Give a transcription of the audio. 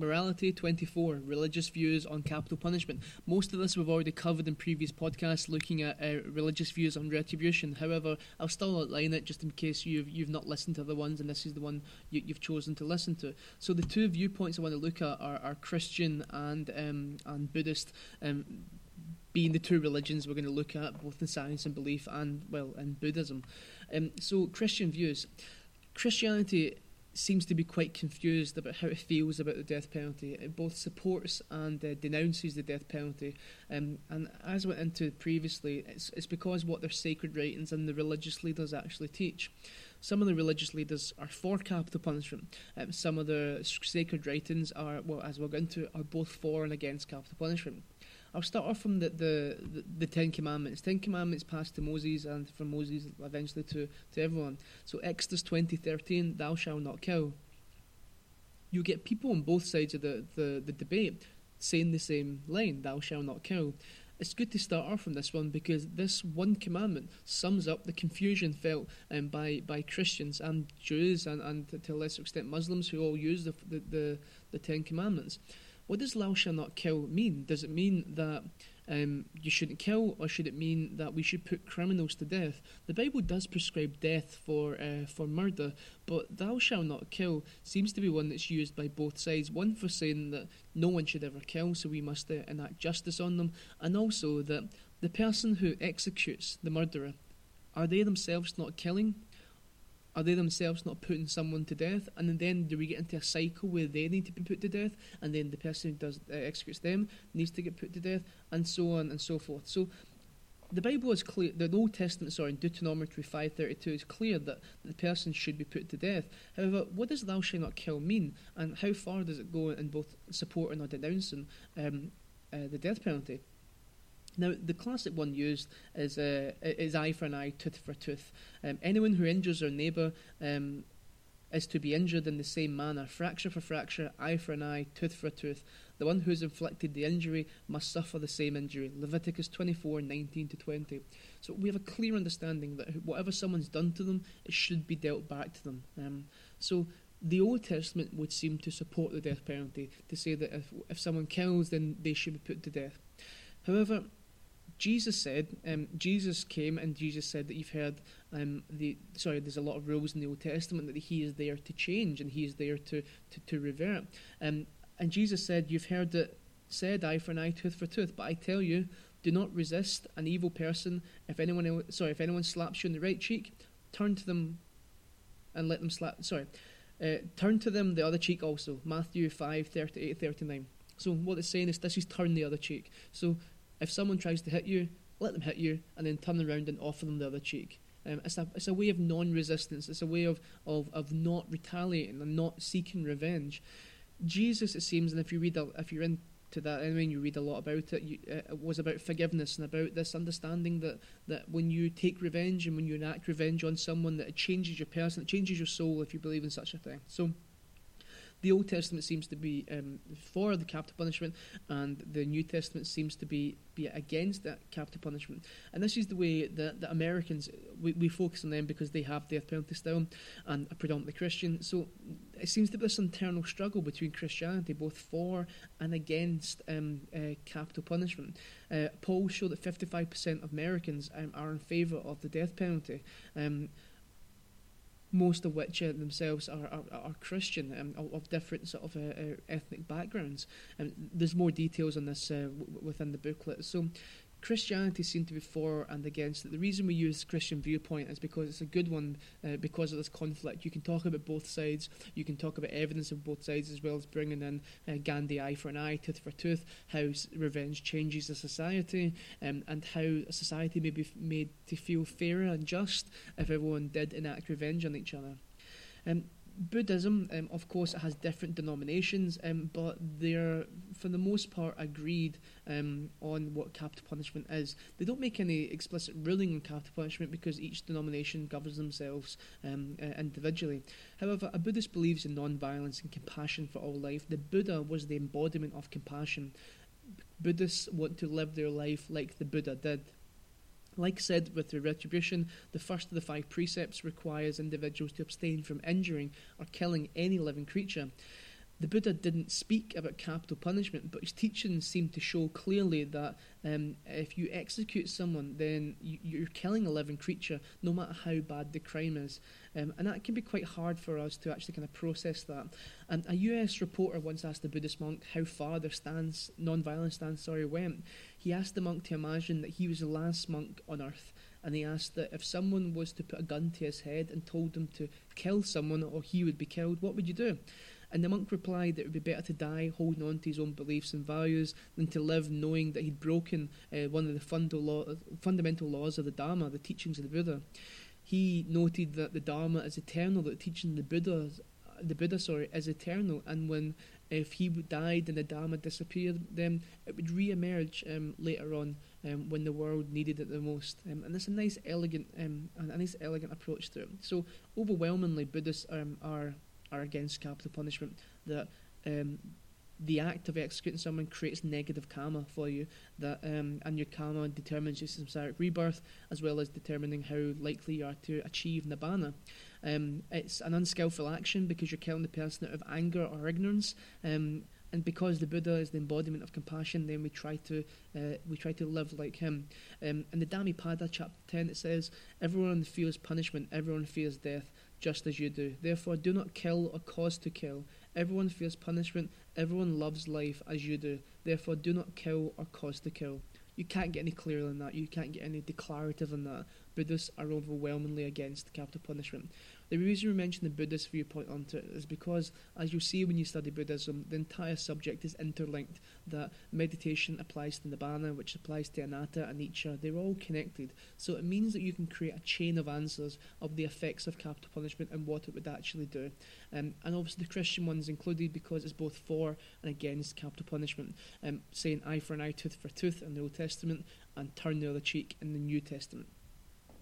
Morality 24 Religious Views on Capital Punishment. Most of this we've already covered in previous podcasts looking at uh, religious views on retribution. However, I'll still outline it just in case you've, you've not listened to the ones and this is the one you, have chosen to listen to. So, the two viewpoints I want to look at are, are Christian and, um, and Buddhist. Um, being the two religions we're going to look at, both in science and belief and, well, in Buddhism. Um, so, Christian views. Christianity seems to be quite confused about how it feels about the death penalty. It both supports and uh, denounces the death penalty. Um, and as we went into previously, it's, it's because what their sacred writings and the religious leaders actually teach. Some of the religious leaders are for capital punishment. Um, some of the sacred writings are, well, as we'll go into, are both for and against capital punishment. I'll start off from the, the, the, the, Ten Commandments. Ten Commandments passed to Moses and from Moses eventually to, to everyone. So Exodus 20:13, thou shalt not kill. You get people on both sides of the, the, the debate saying the same line, thou shalt not kill. It's good to start off from this one because this one commandment sums up the confusion felt um, by, by Christians and Jews and, and to a lesser extent Muslims who all use the, the, the, the Ten Commandments. What does thou shalt not kill mean? Does it mean that um, you shouldn't kill, or should it mean that we should put criminals to death? The Bible does prescribe death for uh, for murder, but thou shalt not kill seems to be one that's used by both sides. One for saying that no one should ever kill, so we must uh, enact justice on them, and also that the person who executes the murderer are they themselves not killing? Are they themselves not putting someone to death? And then do we get into a cycle where they need to be put to death, and then the person who does uh, executes them needs to get put to death, and so on and so forth. So the Bible is clear. The Old Testament, sorry, in Deuteronomy five thirty two, is clear that the person should be put to death. However, what does "thou shalt not kill" mean, and how far does it go in both supporting or denouncing um, uh, the death penalty? Now, the classic one used is, uh, is eye for an eye, tooth for a tooth. Um, anyone who injures their neighbour um, is to be injured in the same manner, fracture for fracture, eye for an eye, tooth for a tooth. The one who has inflicted the injury must suffer the same injury. Leviticus 24, 19 to 20. So we have a clear understanding that whatever someone's done to them, it should be dealt back to them. Um, so the Old Testament would seem to support the death penalty, to say that if, if someone kills, then they should be put to death. However, Jesus said, um, Jesus came and Jesus said that you've heard um, the sorry, there's a lot of rules in the Old Testament that He is there to change and He is there to to, to revert. Um, and Jesus said, you've heard it said, eye for an eye, tooth for tooth. But I tell you, do not resist an evil person. If anyone sorry, if anyone slaps you on the right cheek, turn to them and let them slap. Sorry, uh, turn to them the other cheek also. Matthew 5, 38, 39. So what it's saying is this is turn the other cheek. So if someone tries to hit you, let them hit you and then turn around and offer them the other cheek. Um, it's, a, it's a way of non resistance, it's a way of, of, of not retaliating and not seeking revenge. Jesus, it seems, and if you read, if you're into that anyway, and you read a lot about it, you, it was about forgiveness and about this understanding that, that when you take revenge and when you enact revenge on someone, that it changes your person, it changes your soul if you believe in such a thing. So, the Old Testament seems to be um, for the capital punishment, and the New Testament seems to be, be against that capital punishment. And this is the way that the Americans we, we focus on them because they have death penalty still and are predominantly Christian. So it seems to be this internal struggle between Christianity, both for and against um, uh, capital punishment. Uh, polls show that 55% of Americans um, are in favour of the death penalty. Um, most of which uh, themselves are, are, are Christian um, of, different sort of uh, uh, ethnic backgrounds. And there's more details on this uh, w- within the booklet. So Christianity seems to be for and against it. The reason we use Christian viewpoint is because it's a good one uh, because of this conflict. You can talk about both sides. You can talk about evidence of both sides as well as bringing in uh, Gandhi eye for an eye, tooth for tooth, how revenge changes a society, um, and how a society may be made to feel fairer and just if everyone did enact revenge on each other. Um, Buddhism, um, of course, has different denominations, um, but they're, for the most part, agreed um, on what capital punishment is. They don't make any explicit ruling on capital punishment because each denomination governs themselves uh, individually. However, a Buddhist believes in non-violence and compassion for all life. The Buddha was the embodiment of compassion. Buddhists want to live their life like the Buddha did. Like said with the retribution, the first of the five precepts requires individuals to abstain from injuring or killing any living creature. The Buddha didn't speak about capital punishment, but his teachings seem to show clearly that um, if you execute someone, then you, are killing a living creature, no matter how bad the crime is. Um, and that can be quite hard for us to actually kind of process that. And a US reporter once asked a Buddhist monk how far their stance, non-violent stance, sorry, went. He asked the monk to imagine that he was the last monk on earth and he asked that if someone was to put a gun to his head and told him to kill someone or he would be killed, what would you do? And the monk replied that it would be better to die holding on to his own beliefs and values than to live knowing that he'd broken uh, one of the law, fundamental laws of the Dharma, the teachings of the Buddha. He noted that the Dharma is eternal, that teaching the Buddha, the Buddha, sorry, is eternal, and when if he died and the Dharma disappeared, then it would re-emerge um, later on um, when the world needed it the most. Um, and it's a nice, elegant, um, a nice, elegant approach to it. So overwhelmingly, Buddhists um, are are against capital punishment. That um, the act of executing someone creates negative karma for you. That um, and your karma determines your samsaric rebirth, as well as determining how likely you are to achieve nibbana. Um, it's an unskillful action because you're killing the person out of anger or ignorance. Um, and because the Buddha is the embodiment of compassion, then we try to uh, we try to live like him. Um, in the Dhammapada chapter ten, it says, "Everyone fears punishment, everyone fears death, just as you do. Therefore, do not kill or cause to kill. Everyone fears punishment. Everyone loves life as you do. Therefore, do not kill or cause to kill. You can't get any clearer than that. You can't get any declarative than that. Buddhists are overwhelmingly against capital punishment. The reason we mention the Buddhist viewpoint onto it is because, as you'll see when you study Buddhism, the entire subject is interlinked. That meditation applies to Nibbana, which applies to Anatta, Anicca. They're all connected. So it means that you can create a chain of answers of the effects of capital punishment and what it would actually do. Um, and obviously the Christian one's included because it's both for and against capital punishment. Um, saying eye for an eye, tooth for tooth in the Old Testament, and turn the other cheek in the New Testament.